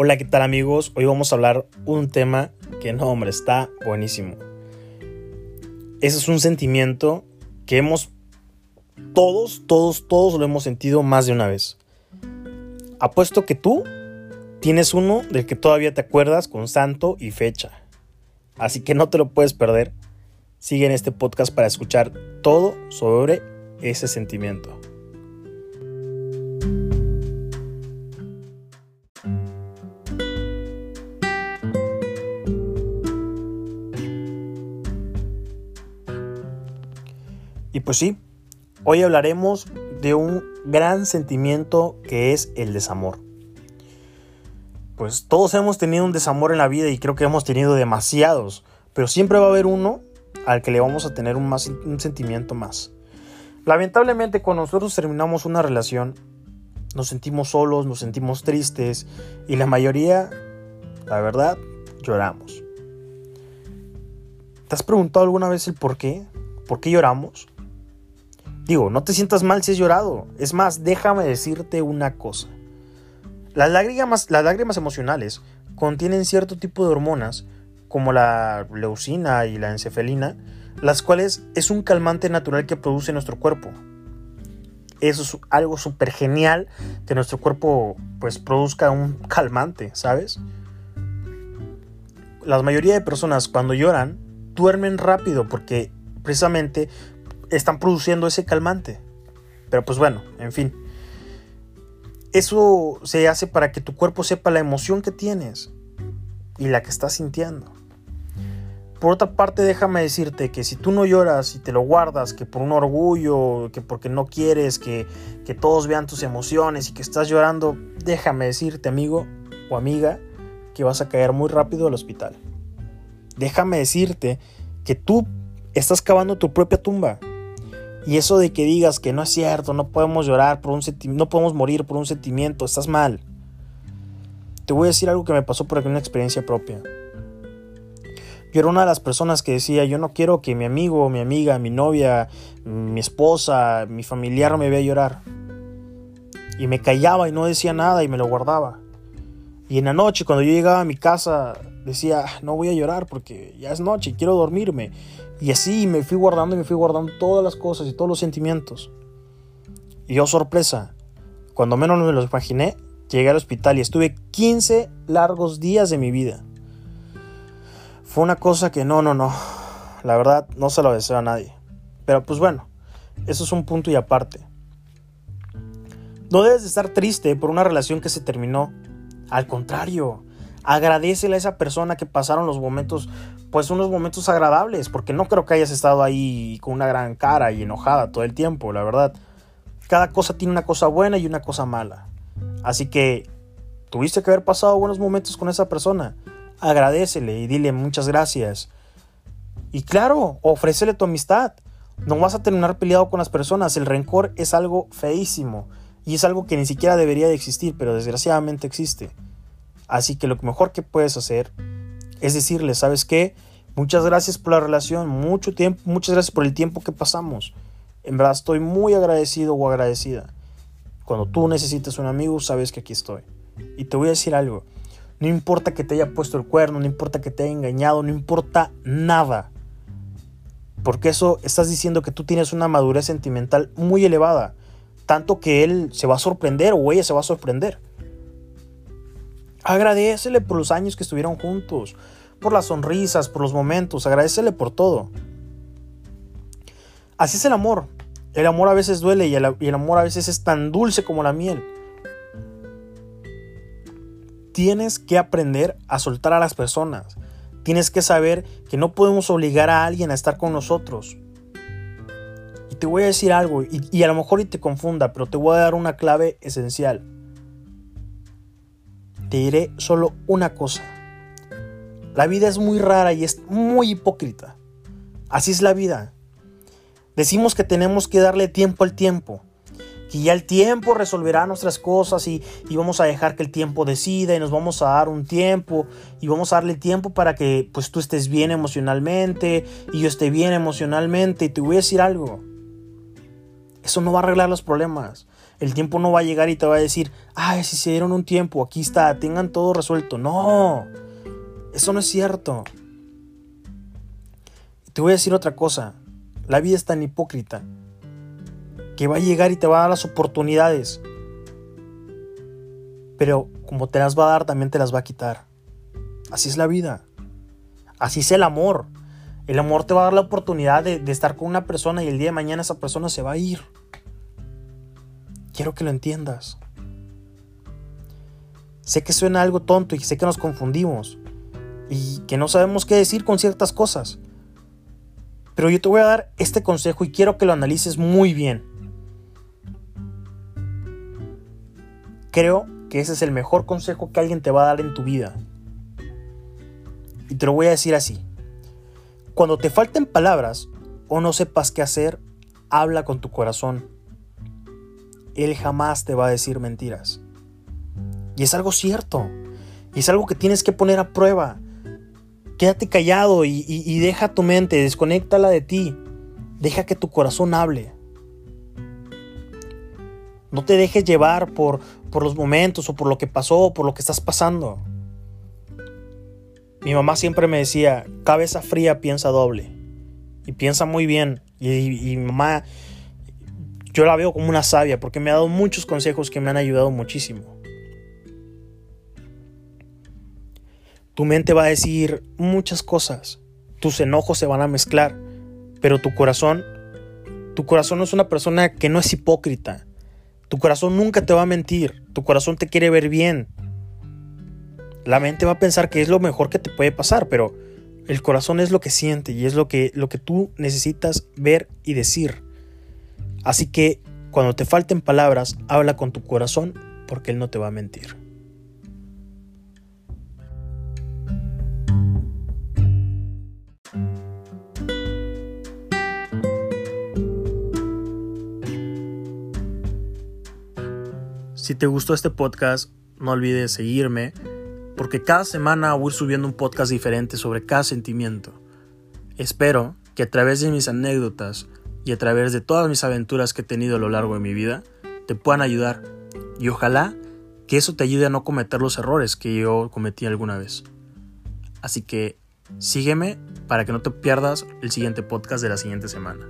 Hola, ¿qué tal amigos? Hoy vamos a hablar un tema que no, hombre, está buenísimo. Ese es un sentimiento que hemos, todos, todos, todos lo hemos sentido más de una vez. Apuesto que tú tienes uno del que todavía te acuerdas con santo y fecha. Así que no te lo puedes perder. Sigue en este podcast para escuchar todo sobre ese sentimiento. Y pues sí, hoy hablaremos de un gran sentimiento que es el desamor. Pues todos hemos tenido un desamor en la vida y creo que hemos tenido demasiados, pero siempre va a haber uno al que le vamos a tener un, más, un sentimiento más. Lamentablemente cuando nosotros terminamos una relación, nos sentimos solos, nos sentimos tristes y la mayoría, la verdad, lloramos. ¿Te has preguntado alguna vez el por qué? ¿Por qué lloramos? Digo, no te sientas mal si has llorado. Es más, déjame decirte una cosa. Las lágrimas, emocionales contienen cierto tipo de hormonas, como la leucina y la encefalina, las cuales es un calmante natural que produce nuestro cuerpo. Eso es algo súper genial que nuestro cuerpo pues produzca un calmante, ¿sabes? La mayoría de personas cuando lloran duermen rápido porque precisamente están produciendo ese calmante. Pero pues bueno, en fin. Eso se hace para que tu cuerpo sepa la emoción que tienes y la que estás sintiendo. Por otra parte, déjame decirte que si tú no lloras y te lo guardas, que por un orgullo, que porque no quieres que, que todos vean tus emociones y que estás llorando, déjame decirte, amigo o amiga, que vas a caer muy rápido al hospital. Déjame decirte que tú estás cavando tu propia tumba. Y eso de que digas que no es cierto, no podemos llorar por un no podemos morir por un sentimiento, estás mal. Te voy a decir algo que me pasó por aquí, una experiencia propia. Yo era una de las personas que decía, yo no quiero que mi amigo, mi amiga, mi novia, mi esposa, mi familiar me vea llorar. Y me callaba y no decía nada y me lo guardaba. Y en la noche, cuando yo llegaba a mi casa, decía, ah, no voy a llorar porque ya es noche, quiero dormirme. Y así me fui guardando y me fui guardando todas las cosas y todos los sentimientos. Y yo, sorpresa, cuando menos me lo imaginé, llegué al hospital y estuve 15 largos días de mi vida. Fue una cosa que no, no, no. La verdad, no se lo deseo a nadie. Pero pues bueno, eso es un punto y aparte. No debes de estar triste por una relación que se terminó. Al contrario, agradecele a esa persona que pasaron los momentos, pues unos momentos agradables, porque no creo que hayas estado ahí con una gran cara y enojada todo el tiempo, la verdad. Cada cosa tiene una cosa buena y una cosa mala. Así que tuviste que haber pasado buenos momentos con esa persona. Agradecele y dile muchas gracias. Y claro, ofrécele tu amistad. No vas a terminar peleado con las personas. El rencor es algo feísimo y es algo que ni siquiera debería de existir, pero desgraciadamente existe. Así que lo mejor que puedes hacer es decirle, ¿sabes qué? Muchas gracias por la relación, mucho tiempo, muchas gracias por el tiempo que pasamos. En verdad estoy muy agradecido o agradecida. Cuando tú necesites un amigo, sabes que aquí estoy. Y te voy a decir algo. No importa que te haya puesto el cuerno, no importa que te haya engañado, no importa nada. Porque eso estás diciendo que tú tienes una madurez sentimental muy elevada. Tanto que él se va a sorprender o ella se va a sorprender. Agradecele por los años que estuvieron juntos, por las sonrisas, por los momentos, agradecele por todo. Así es el amor. El amor a veces duele y el, amor a veces es tan dulce como la miel. Tienes que aprender a soltar a las personas. Tienes que saber que no podemos obligar a alguien a estar con nosotros. Y te voy a decir algo, y, y a lo mejor y te confunda, pero te voy a dar una clave esencial te diré solo una cosa. La vida es muy rara y es muy hipócrita. Así es la vida. Decimos que tenemos que darle tiempo al tiempo, que ya el tiempo resolverá nuestras cosas y, vamos a dejar que el tiempo decida y nos vamos a dar un tiempo y vamos a darle tiempo para que pues tú estés bien emocionalmente y yo esté bien emocionalmente y te voy a decir algo. Eso no va a arreglar los problemas. El tiempo no va a llegar y te va a decir, ay, si se dieron un tiempo, aquí está, tengan todo resuelto. No, eso no es cierto. Te voy a decir otra cosa, la vida es tan hipócrita que va a llegar y te va a dar las oportunidades. Pero como te las va a dar, también te las va a quitar. Así es la vida. Así es el amor. El amor te va a dar la oportunidad de, estar con una persona y el día de mañana esa persona se va a ir. Quiero que lo entiendas. Sé que suena algo tonto y sé que nos confundimos y que no sabemos qué decir con ciertas cosas. Pero yo te voy a dar este consejo y quiero que lo analices muy bien. Creo que ese es el mejor consejo que alguien te va a dar en tu vida. Y te lo voy a decir así. Cuando te falten palabras o no sepas qué hacer, habla con tu corazón. Él jamás te va a decir mentiras. Y es algo cierto. Y es algo que tienes que poner a prueba. Quédate callado y, deja tu mente, desconéctala de ti. Deja que tu corazón hable. No te dejes llevar por, por los momentos o por lo que pasó o por lo que estás pasando. Mi mamá siempre me decía, cabeza fría piensa doble. Y piensa muy bien. Y, mi mamá, yo la veo como una sabia porque me ha dado muchos consejos que me han ayudado muchísimo. Tu mente va a decir muchas cosas. Tus enojos se van a mezclar. Pero tu corazón, tu corazón es una persona que no es hipócrita. Tu corazón nunca te va a mentir. Tu corazón te quiere ver bien. La mente va a pensar que es lo mejor que te puede pasar, pero el corazón es lo que siente y es lo que, lo que tú necesitas ver y decir. Así que cuando te falten palabras, habla con tu corazón porque él no te va a mentir. Si te gustó este podcast, no olvides seguirme porque cada semana voy subiendo un podcast diferente sobre cada sentimiento. Espero que a través de mis anécdotas y a través de todas mis aventuras que he tenido a lo largo de mi vida, te puedan ayudar y ojalá que eso te ayude a no cometer los errores que yo cometí alguna vez. Así que sígueme para que no te pierdas el siguiente podcast de la siguiente semana.